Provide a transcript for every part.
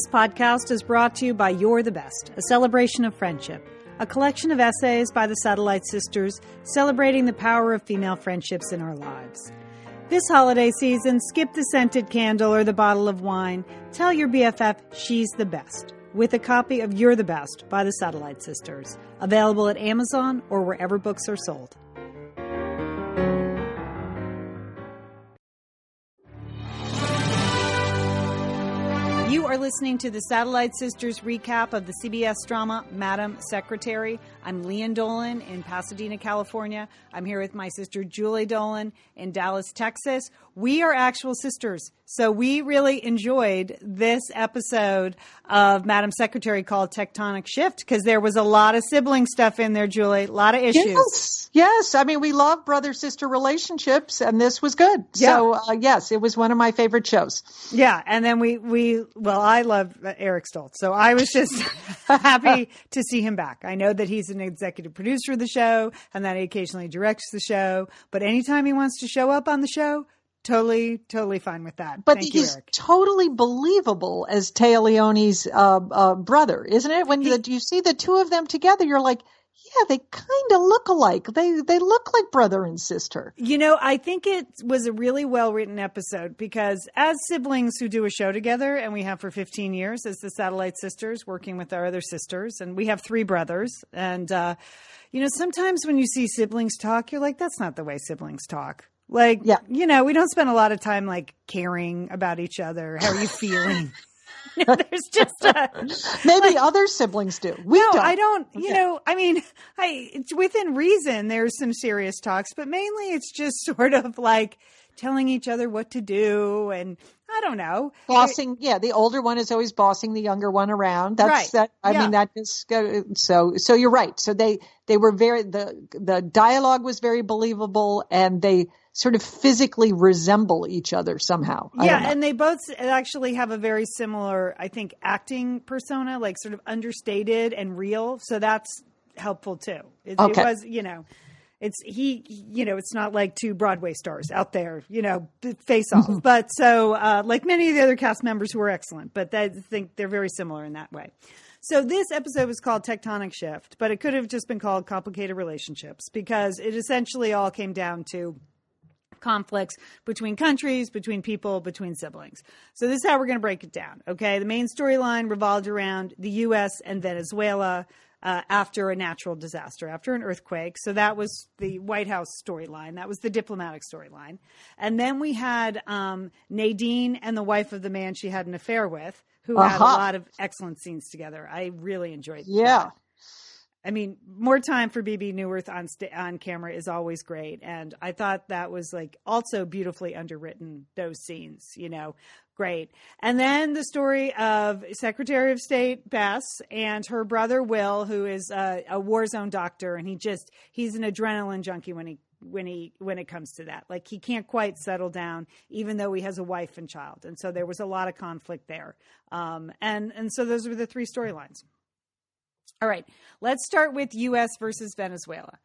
This podcast is brought to you by You're the Best, a celebration of friendship, a collection of essays by the Satellite Sisters celebrating the power of female friendships in our lives. This holiday season, skip the scented candle or the bottle of wine. Tell your BFF she's the best with a copy of You're the Best by the Satellite Sisters, available at Amazon or wherever books are sold. You are listening to the Satellite Sisters recap of the CBS drama Madam Secretary. I'm Lian Dolan in Pasadena, California. I'm here with my sister Julie Dolan in Dallas, Texas. We are actual sisters, so we really enjoyed this episode of Madam Secretary called Tectonic Shift because there was a lot of sibling stuff in there, Julie. A lot of issues. Yes, yes. I mean, we love brother sister relationships, and this was good. Yeah. So, uh, yes, it was one of my favorite shows. Yeah, and then we we well, I love Eric Stoltz, so I was just happy to see him back. I know that he's an executive producer of the show, and that he occasionally directs the show. But anytime he wants to show up on the show, totally, totally fine with that. But Thank you, he's Eric. totally believable as Téa Leoni's uh, uh, brother, isn't it? When the, you see the two of them together, you're like, yeah, they kind of look alike. They they look like brother and sister. You know, I think it was a really well written episode because as siblings who do a show together, and we have for 15 years as the Satellite Sisters, working with our other sisters, and we have three brothers. And, uh, you know, sometimes when you see siblings talk, you're like, that's not the way siblings talk. Like, Yeah. you know, we don't spend a lot of time like caring about each other. How are you feeling? There's just a, Maybe other siblings do. We no, don't. I don't. You know, I mean, I it's within reason. There's some serious talks, but mainly it's just sort of like telling each other what to do, and I don't know. bossing yeah the older one is always bossing the younger one around that's Right. that i Yeah. mean that is so so you're right so they they were very the the dialogue was very believable and they sort of physically resemble each other somehow yeah, and they both actually have a very similar, I think, acting persona, like sort of understated and real. So that's helpful too. It, it was, you know, it's he, you know, it's not like two Broadway stars out there, you know, face off. But so, uh, like many of the other cast members who are excellent, but I think they're very similar in that way. So this episode was called Tectonic Shift, but it could have just been called Complicated Relationships because it essentially all came down to conflicts between countries, between people, between siblings. So this is how we're going to break it down. Okay, the main storyline revolved around the U.S. and Venezuela. Uh, after a natural disaster, after an earthquake. So that was the White House storyline. That was the diplomatic storyline. And then we had um, Nadine and the wife of the man she had an affair with, who had a Uh-huh. lot of excellent scenes together. I really enjoyed yeah that. I mean, more time for Bebe Neuwirth on sta on camera is always great, and I thought that was like also beautifully underwritten. Those scenes, you know, great. And then the story of Secretary of State Bess and her brother Will, who is a, a war zone doctor, and he just he's an adrenaline junkie when he when he when it comes to that. Like he can't quite settle down, even though he has a wife and child, and so there was a lot of conflict there. Um, and and so those were the three storylines. All right, let's start with U.S. versus Venezuela.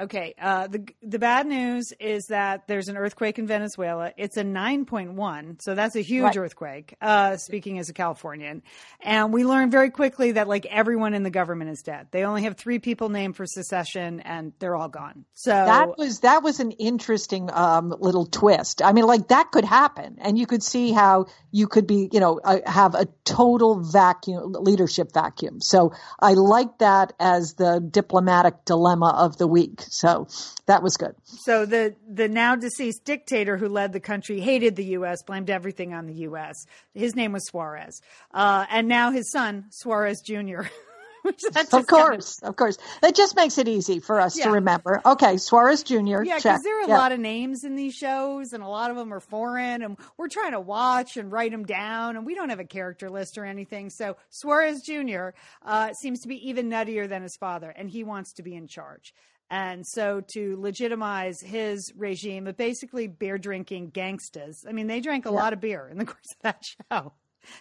Okay, uh, the the bad news is that there's an earthquake in Venezuela. It's a 9.1, so that's a huge Right. earthquake. Uh, speaking as a Californian, and we learned very quickly that like everyone in the government is dead. They only have three people named for secession, and they're all gone. So that was that was an interesting um, little twist. I mean, like that could happen, and you could see how you could be, you know, uh, have a total vacuum, leadership vacuum. So I like that as the diplomatic dilemma of the week. So that was good. So the the now deceased dictator who led the country hated the U.S., blamed everything on the U.S. His name was Suarez, uh, and now his son Suarez Jr. which that just Of course, of course. That just makes it easy for us Yeah. to remember. Okay, Suarez Jr. Yeah, because there are a Yeah. lot of names in these shows, and a lot of them are foreign, and we're trying to watch and write them down, and we don't have a character list or anything. So Suarez Jr. Uh, seems to be even nuttier than his father, and he wants to be in charge. And so, to legitimize his regime of basically beer drinking gangsters, I mean, they drank a lot of beer in the course of that show.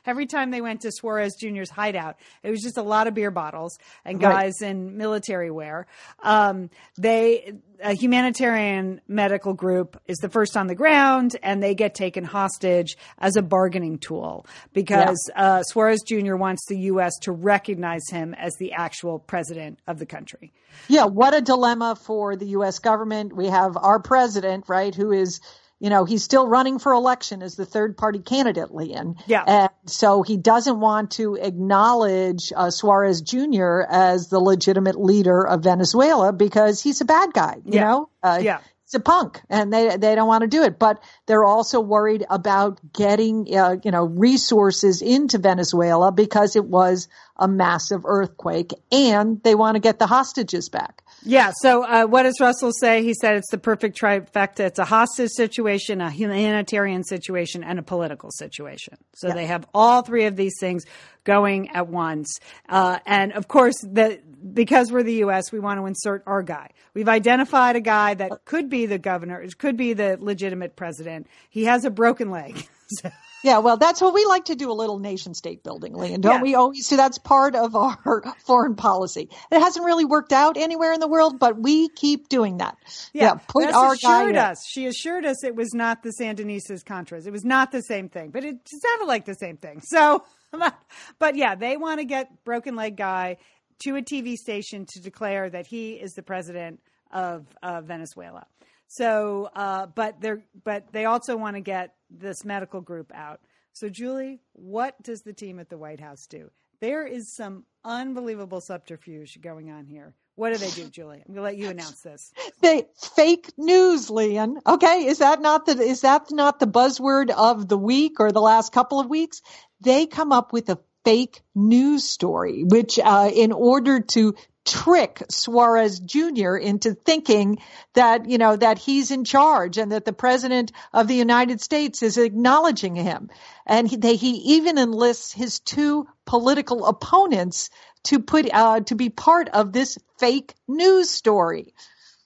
Every time they went to Suarez Jr.'s hideout, it was just a lot of beer bottles and Right. guys in military wear. Um, they a humanitarian medical group is the first on the ground, and they get taken hostage as a bargaining tool because uh, Suarez Jr. wants the U.S. to recognize him as the actual president of the country. Yeah, what a dilemma for the U.S. government. We have our president, right, who is, you know, he's still running for election as the third party candidate, Leon. Yeah. And so he doesn't want to acknowledge uh, Suarez Jr. as the legitimate leader of Venezuela because he's a bad guy, you Yeah. know? Uh, Yeah. He's a punk and they, they don't want to do it. But they're also worried about getting, uh, you know, resources into Venezuela because it was a massive earthquake and they want to get the hostages back. Yeah. So, uh, what does Russell say? He said it's the perfect trifecta. It's a hostage situation, a humanitarian situation, and a political situation. So they have all three of these things going at once. Uh, and of course, the, because we're the U.S., we want to insert our guy. We've identified a guy that could be the governor, could be the legitimate president. He has a broken leg. So- Yeah, well, that's what we like to do a little nation state building, Leon. Don't Yeah. we always see that's part of our foreign policy? It hasn't really worked out anywhere in the world, but we keep doing that. Yeah, put Bess our assured in. us. She assured us it was not the Sandinistas Contras. It was not the same thing, but it sounded like the same thing. So, but yeah, they want to get broken leg guy to a TV station to declare that he is the president of uh, Venezuela. So, uh, but they're but they also want to get this medical group out. So, Julie, what does the team at the White House do? There is some unbelievable subterfuge going on here. What do they do, Julie? I'm going to let you announce this. They fake news, Leon. Okay, is that not the is that not the buzzword of the week or the last couple of weeks? They come up with a fake news story, which uh, in order to trick Suarez Jr. into thinking that you know that he's in charge and that the president of the United States is acknowledging him, and he, they, he even enlists his two political opponents to put uh, to be part of this fake news story.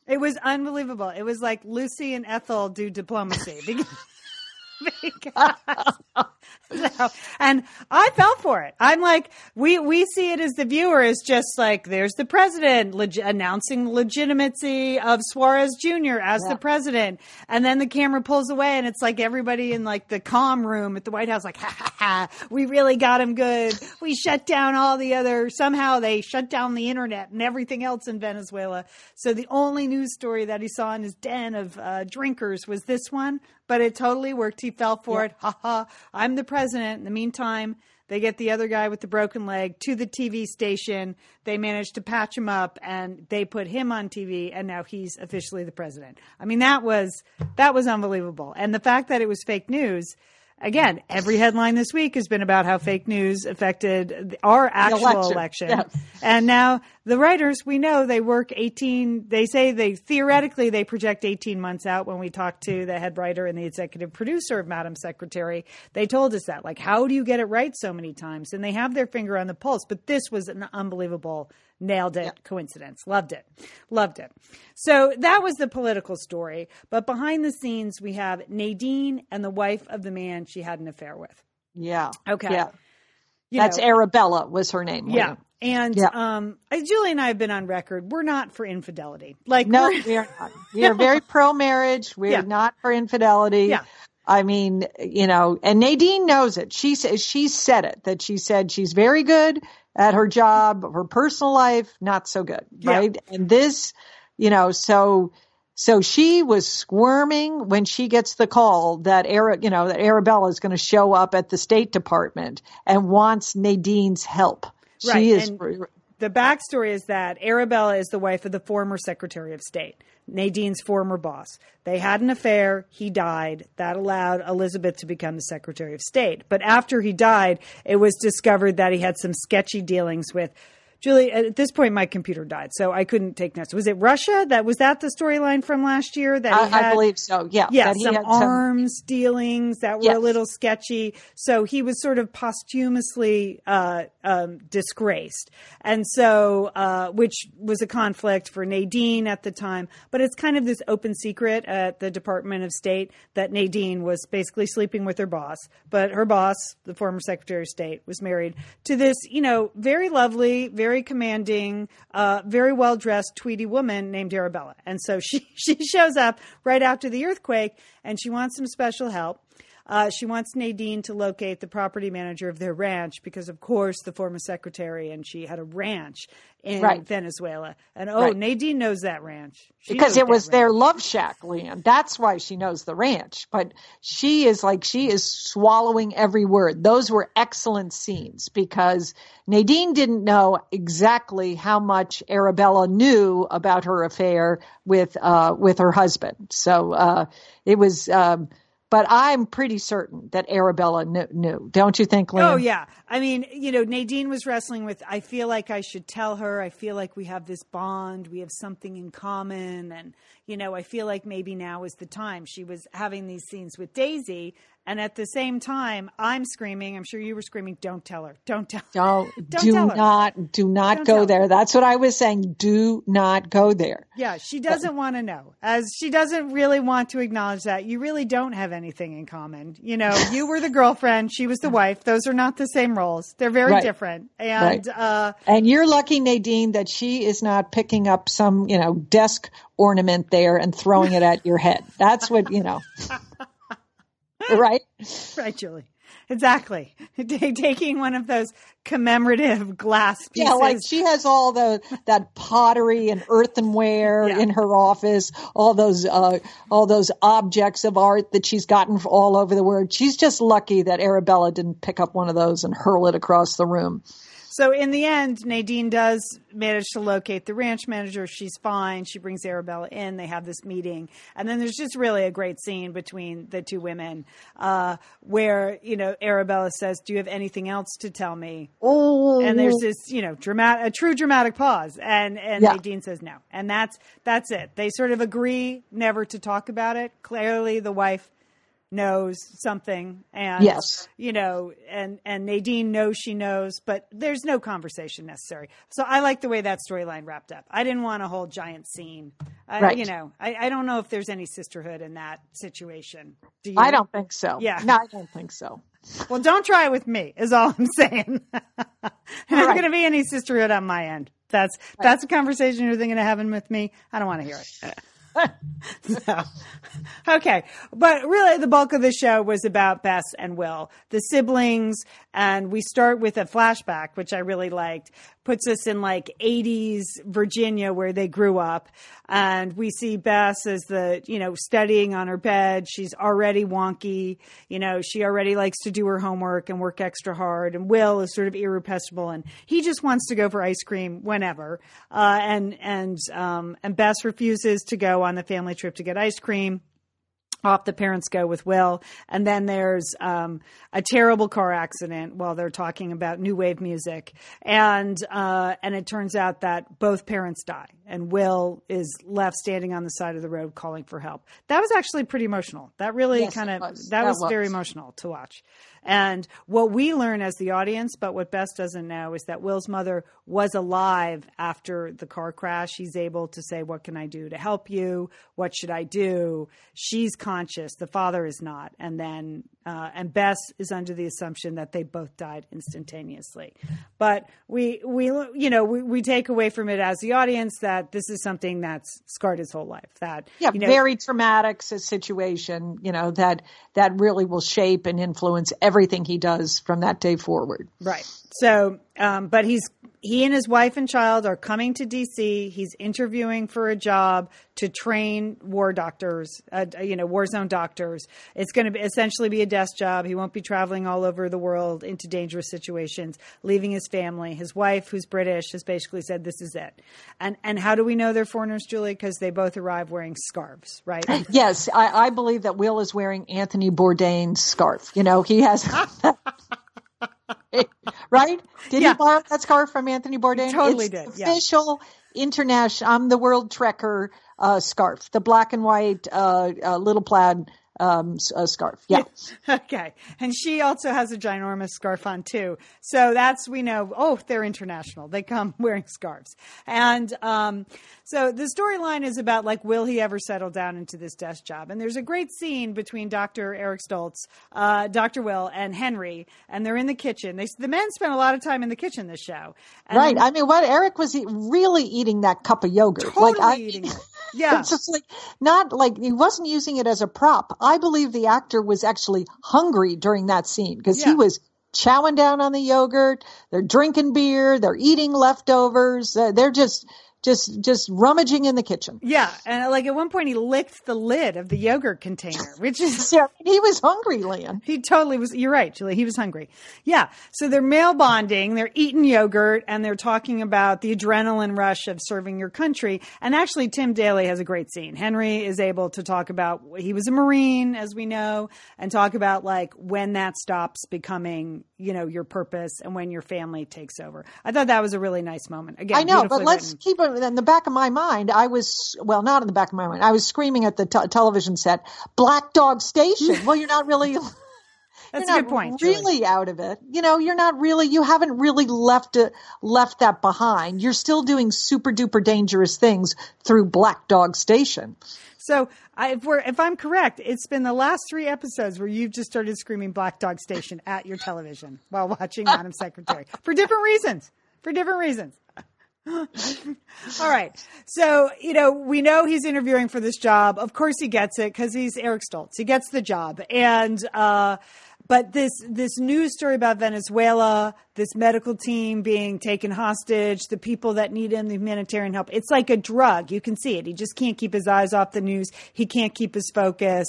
It was unbelievable. It was like Lucy and Ethel do diplomacy. Because, so, and I fell for it. I'm like, we, we see it as the viewer as just like, there's the president leg- announcing legitimacy of Suarez Jr. as Yeah. the president. And then the camera pulls away and it's like everybody in like the calm room at the White House, like, ha ha ha, we really got him good. We shut down all the other, somehow they shut down the internet and everything else in Venezuela. So the only news story that he saw in his den of uh, drinkers was this one, but it totally worked. He fell for it. Ha ha. I'm the president. In the meantime, they get the other guy with the broken leg to the TV station. They manage to patch him up and they put him on TV and now he's officially the president. I mean, that was, that was unbelievable. And the fact that it was fake news, again, every headline this week has been about how fake news affected our actual election. election. Yes. And now the writers, we know they work 18, they say they theoretically they project 18 months out. When we talked to the head writer and the executive producer of Madam Secretary, they told us that. Like, how do you get it right so many times? And they have their finger on the pulse. But this was an unbelievable, nailed it coincidence. Loved it. Loved it. So that was the political story. But behind the scenes, we have Nadine and the wife of the man she had an affair with. Yeah. Okay. Yeah. You That's know, Arabella was her name. yeah. And Yeah. um, Julie and I have been on record. We're not for infidelity. Like, No, we're- we are not. We are very pro marriage. We're Yeah. not for infidelity. Yeah. I mean, you know, and Nadine knows it. She says she said it that she said she's very good at her job, her personal life, not so good, Yeah. right? And this, you know, so so she was squirming when she gets the call that Ara, you know, that Arabella is going to show up at the State Department and wants Nadine's help. Right, She is and- the backstory is that Arabella is the wife of the former Secretary of State, Nadine's former boss. They had an affair. He died. That allowed Elizabeth to become the Secretary of State. But after he died, it was discovered that he had some sketchy dealings with Julie, at this point, my computer died, so I couldn't take notes. Was it Russia? That was that the storyline from last year? That I, had, I believe so. Yeah, yeah, that he some had arms dealings that were Yes. a little sketchy. So he was sort of posthumously uh, um, disgraced, and so uh, which was a conflict for Nadine at the time. But it's kind of this open secret at the Department of State that Nadine was basically sleeping with her boss, but her boss, the former Secretary of State, was married to this, you know, very lovely, very commanding, uh, very well dressed Tweety woman named Arabella. And so she she shows up right after the earthquake, and she wants some special help. Uh, she wants Nadine to locate the property manager of their ranch because, of course, the former secretary and she had a ranch in Right. Venezuela. And oh, Right. Nadine knows that ranch She because it was their love shack land. That's why she knows the ranch. But she is like she is swallowing every word. Those were excellent scenes because Nadine didn't know exactly how much Arabella knew about her affair with uh, with her husband. So uh, it was. Um, but I'm pretty certain that Arabella knew, knew. Don't you think, Lynn? Oh yeah. I mean, you know, Nadine was wrestling with I feel like I should tell her. I feel like we have this bond. We have something in common and you know, I feel like maybe now is the time. She was having these scenes with Daisy and at the same time I'm screaming, I'm sure you were screaming, don't tell her. Don't tell her. Don't, Don't do tell her. not do not Don't go tell her. there. That's what I was saying. Do not go there. Yeah, she doesn't want to know. As she doesn't really want to acknowledge that you really don't have anything in common. You know, you were the girlfriend, she was the wife. Those are not the same roles. They're very Right. different. And Right. uh And you're lucky, Nadine, that she is not picking up some, you know, desk ornament there and throwing it at your head. That's what, you know. right? Right, Julie. Exactly. Taking one of those commemorative glass pieces. Yeah, like she has all the that pottery and earthenware Yeah. in her office, all those uh, all those objects of art that she's gotten from all over the world. She's just lucky that Arabella didn't pick up one of those and hurl it across the room. so in the end, Nadine does manage to locate the ranch manager. She's fine. She brings Arabella in. They have this meeting. And then there's just really a great scene between the two women uh, where, you know, Arabella says, Do you have anything else to tell me? Oh, and there's this you know dramatic a true dramatic pause and and Yeah. Nadine says no and that's that's it they sort of agree never to talk about it clearly the wife knows something and Yes. you know and and Nadine knows she knows but there's no conversation necessary so I like the way that storyline wrapped up I didn't want a whole giant scene I, Right. you know I, I don't know if there's any sisterhood in that situation do you I don't think so. Yeah. No, I don't think so. Well, don't try it with me. Is all I'm saying. There's not right. going to be any sisterhood on my end. That's that's a conversation you're thinking of having with me. I don't want to hear it. so, okay, but really, the bulk of the show was about Bess and Will, the siblings, and we start with a flashback, which I really liked. Puts us in like 80s Virginia where they grew up, and we see Bess as the you know studying on her bed. She's already wonky, you know. She already likes to do her homework and work extra hard, and Will is sort of irrepressible, and he just wants to go for ice cream whenever. Uh, and and um, and Bess refuses to go on the family trip to get ice cream off the parents go with Will. And then there's um, a terrible car accident while they're talking about new wave music. And uh, and it turns out that both parents die. And Will is left standing on the side of the road calling for help. That was actually pretty emotional. That really Yes, kind of that, That was, very emotional to watch. And what we learn as the audience, but what Bess doesn't know, is that Will's mother was alive after the car crash. He's able to say, What can I do to help you? What should I do? She's conscious. The father is not. And then, uh, and Bess is under the assumption that they both died instantaneously. But we, we, you know, we, we take away from it as the audience that this is something that's scarred his whole life. That, Yeah, you know, very traumatic situation, you know, that that really will shape and influence everything he does from that day forward. Right. So, um, but he's he and his wife and child are coming to DC. He's interviewing for a job to train war doctors, uh, you know, war zone doctors. It's going to essentially be a desk job. He won't be traveling all over the world into dangerous situations, leaving his family. His wife, who's British, has basically said this is it. And and how do we know they're foreigners, Julie? Because they both arrive wearing scarves, right? Yes, I, I believe that Will is wearing Anthony Bourdain's scarf. You know, he has right? Did Yeah. he borrow that scarf from Anthony Bourdain? totally it's did, the yeah. Official international. I'm the world trekker uh, scarf, the black and white uh, uh, little plaid um, uh, scarf. Yeah. Okay. And she also has a ginormous scarf on too. So that's, we know, oh, they're international. They come wearing scarves. And, um, so the storyline is about like, will he ever settle down into this desk job? And there's a great scene between Dr. Eric Stoltz, uh, Dr. Will and Henry, and they're in the kitchen. They, the men spend a lot of time in the kitchen this show. And Right. I mean, what Eric was he really eating that cup of yogurt? totally like I, eating it. Yeah. It's just like not like he wasn't using it as a prop. I believe the actor was actually hungry during that scene because Yeah. he was chowing down on the yogurt. They're drinking beer. They're eating leftovers. Uh, they're just just just rummaging in the kitchen. Yeah, and like at one point he licked the lid of the yogurt container, which is Yeah, he was hungry, Leon. he totally was. You're right, Julie. He was hungry. Yeah. So they're male bonding. They're eating yogurt and they're talking about the adrenaline rush of serving your country. And actually, Tim Daly has a great scene. Henry is able to talk about he was a Marine, as we know, and talk about like when that stops becoming, you know, your purpose and when your family takes over. I thought that was a really nice moment. Again, I know, but let's written. keep it in the back of my mind. I was well, not in the back of my mind. I was screaming at the te- television set, "Black Dog Station." well, you're not really. That's a good point. Julie. Really out of it. You know, you're not really. You haven't really left it, left that behind. You're still doing super duper dangerous things through Black Dog Station. So I, if, we're, if I'm correct, it's been the last three episodes where you've just started screaming Black Dog Station at your television while watching Madam Secretary for different reasons. For different reasons. All right. So, you know, we know he's interviewing for this job. Of course he gets it because he's Eric Stoltz. He gets the job. And, uh, but this, this news story about Venezuela, this medical team being taken hostage, the people that need him, the humanitarian help, it's like a drug. You can see it. He just can't keep his eyes off the news. He can't keep his focus.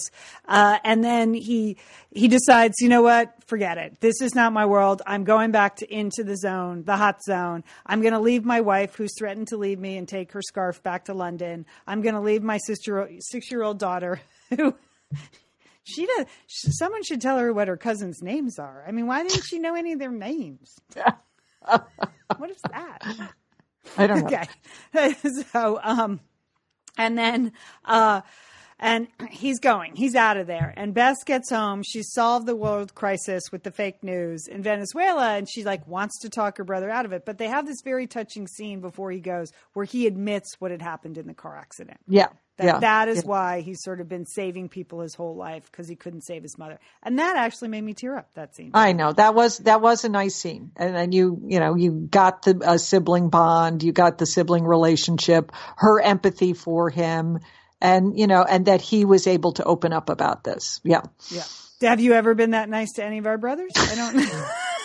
Uh, and then he, he decides, you know what? Forget it. This is not my world. I'm going back to into the zone, the hot zone. I'm going to leave my wife who's threatened to leave me and take her scarf back to London. I'm going to leave my sister, six year old daughter who she does. Someone should tell her what her cousins' names are. I mean, why didn't she know any of their names? what is that? I don't know. Okay. so, um, and then, uh, and he's going, he's out of there. And Bess gets home. She solved the world crisis with the fake news in Venezuela. And she like wants to talk her brother out of it. But they have this very touching scene before he goes where he admits what had happened in the car accident. Yeah. That, yeah. that is yeah. why he's sort of been saving people his whole life because he couldn't save his mother. And that actually made me tear up that scene. I know that was that was a nice scene, and then you you know you got the uh, sibling bond, you got the sibling relationship, her empathy for him, and you know, and that he was able to open up about this. Yeah, Yeah. Have you ever been that nice to any of our brothers? I don't know.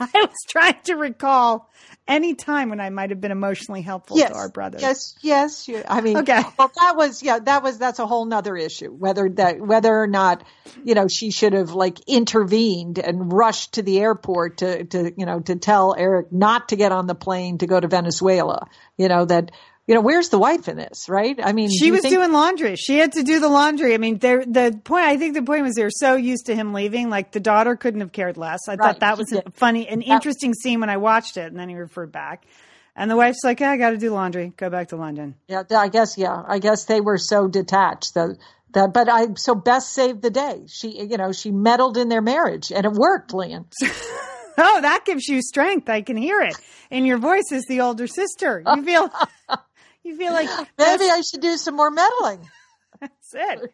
I was trying to recall any time when I might have been emotionally helpful yes, to our brothers. yes, yes. You, I mean, Okay. Well, that was yeah, that was that's a whole nother issue. Whether that whether or not you know she should have like intervened and rushed to the airport to to you know to tell Eric not to get on the plane to go to Venezuela. You know that. You know, where's the wife in this, right? I mean, She was think- doing laundry. She had to do the laundry. I mean, the point, I think the point was they're so used to him leaving. Like the daughter couldn't have cared less. I Right. thought that was a funny, an interesting scene when I watched it. And then he referred back. And the wife's like, yeah, I got to do laundry. Go back to London. Yeah, I guess. Yeah, I guess they were so detached that that. But I so Bess saved the day. She, you know, she meddled in their marriage, and it worked, Leon. Oh, that gives you strength. I can hear it in your voice as the older sister. You feel, you feel like Maybe I should do some more meddling. That's it.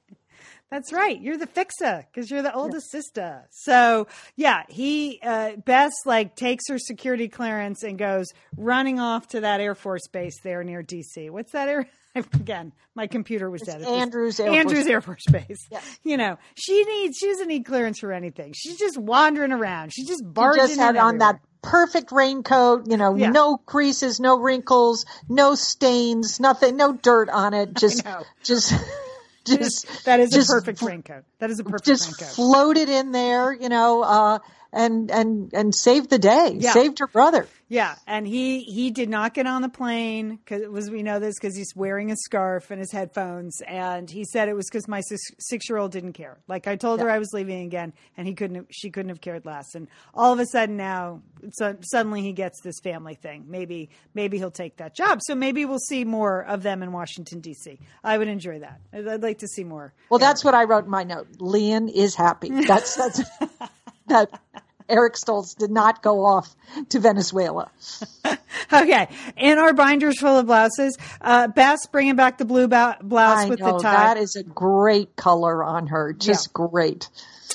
That's right. You're the fixer because you're the oldest sister. So yeah, he uh, Bess like takes her security clearance and goes running off to that Air Force base there near DC. What's that air? Again, my computer was dead. at this- Andrews Air Force Andrews Air Force Base. Yes. You know, she needs. She doesn't need clearance for anything. She's just wandering around. She's just She barging just had on that everywhere. Perfect raincoat. You know, Yeah. no creases, no wrinkles, no stains, nothing, no dirt on it. Just, just, just. That is just a perfect raincoat. That is a perfect just raincoat. floated in there, you know, uh, and and and saved the day, Yeah. saved her brother. Yeah, and he he did not get on the plane because it was we know this because he's wearing a scarf and his headphones, and he said it was because my six year old didn't care. Like I told her I was leaving again, and he couldn't she couldn't have cared less. And all of a sudden now, so, suddenly he gets this family thing. Maybe maybe he'll take that job. So maybe we'll see more of them in Washington D.C. I would enjoy that. I'd, I'd like to see more. Well, that's what I wrote in my note. Leon is happy. That's that's that. Eric Stoltz did not go off to Venezuela. Okay, in our binders full of blouses, uh, Bess bringing back the blue ba- blouse I with know the tie. that is a great color on her, just great.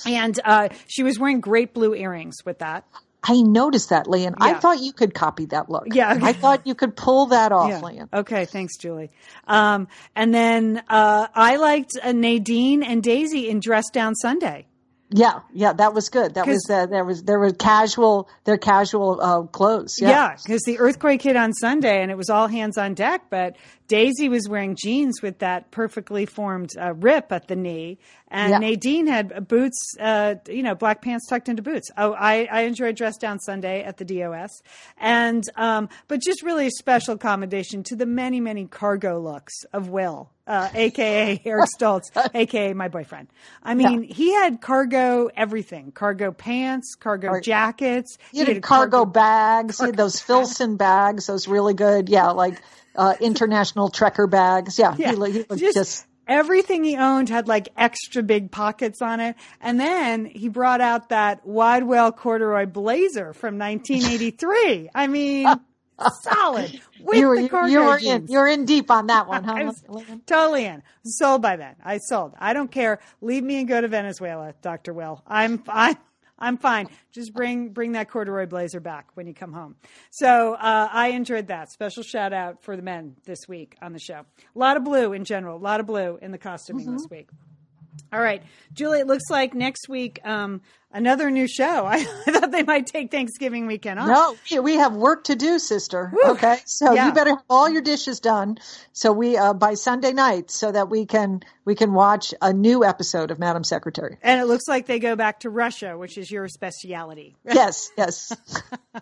and uh, she was wearing great blue earrings with that. I noticed that, Leon. I thought you could copy that look. Yeah. I thought you could pull that off, Yeah. Leon. Okay, thanks, Julie. Um, and then uh, I liked uh, Nadine and Daisy in Dress Down Sunday. Yeah, yeah, that was good. That was uh, there was there were casual their casual uh, clothes. Yeah. Yeah, because the earthquake hit on Sunday and it was all hands on deck. But Daisy was wearing jeans with that perfectly formed uh, rip at the knee, and Yeah. Nadine had boots, uh, you know, black pants tucked into boots. Oh, I, I enjoyed Dress Down Sunday at the DOS, and um, but just really a special commendation to the many many cargo looks of Will. Uh, AKA Eric Stoltz, AKA my boyfriend. I mean, he had cargo everything: cargo pants, cargo Car- jackets. You he had cargo bags, you had those Filson bags, those really good, yeah, like uh, international trekker bags. Yeah, Yeah, he, he just, just, everything he owned had like extra big pockets on it. And then he brought out that wide-wale corduroy blazer from 1983. I mean, solid with you were the you, were in you were in deep on that one, huh? Was totally in. Sold by then. I sold. I don't care. Leave me and go to Venezuela, Doctor Will. I'm I'm I'm fine. Just bring bring that corduroy blazer back when you come home. So uh, I enjoyed that. Special shout out for the men this week on the show. A lot of blue in general. A lot of blue in the costuming this week. All right, Julie. It looks like next week um, another new show. I, I thought they might take Thanksgiving weekend off. No, we- have work to do, sister. Okay, so Yeah. you better have all your dishes done. So we uh, by Sunday night, so that we can we can watch a new episode of Madam Secretary. And it looks like they go back to Russia, which is your speciality. Yes, yes.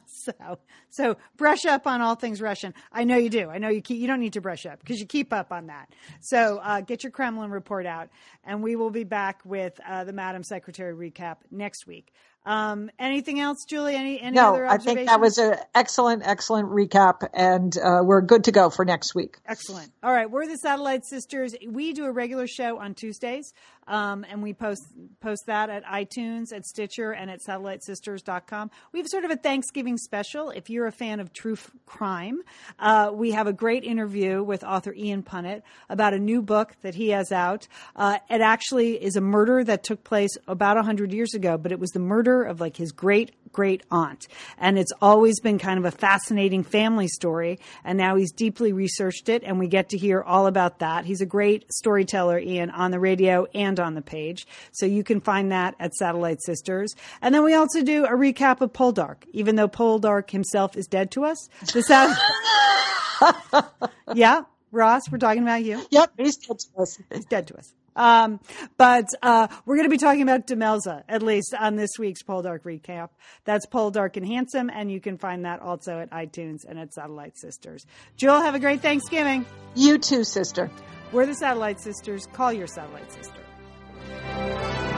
So, so brush up on all things Russian. I know you do. I know you keep, you don't need to brush up because you keep up on that. So, uh, get your Kremlin report out and we will be back with, uh, the Madam Secretary recap next week. Um, anything else, Julie? Any, any No, other I think that was an excellent, excellent recap, and uh, we're good to go for next week. Excellent. All right, we're the Satellite Sisters. We do a regular show on Tuesdays, um, and we post post that at iTunes, at Stitcher, and at SatelliteSisters.com. We have sort of a Thanksgiving special. If you're a fan of true crime, uh, we have a great interview with author Ian Punnett about a new book that he has out. Uh, it actually is a murder that took place about 100 years ago, but it was the murder of like his great great aunt. And it's always been kind of a fascinating family story. And now he's deeply researched it, and we get to hear all about that. He's a great storyteller, Ian, on the radio and on the page. So you can find that at Satellite Sisters. And then we also do a recap of Poldark, even though Poldark himself is dead to us. The yeah, Ross, we're talking about you Yep, he's dead to us. he's dead to us. Um, but uh, we're going to be talking about Demelza, at least on this week's Poldark recap. That's Poldark and Handsome, and you can find that also at iTunes and at Satellite Sisters. Jill, have a great Thanksgiving. You too, sister. We're the Satellite Sisters. Call your Satellite Sister.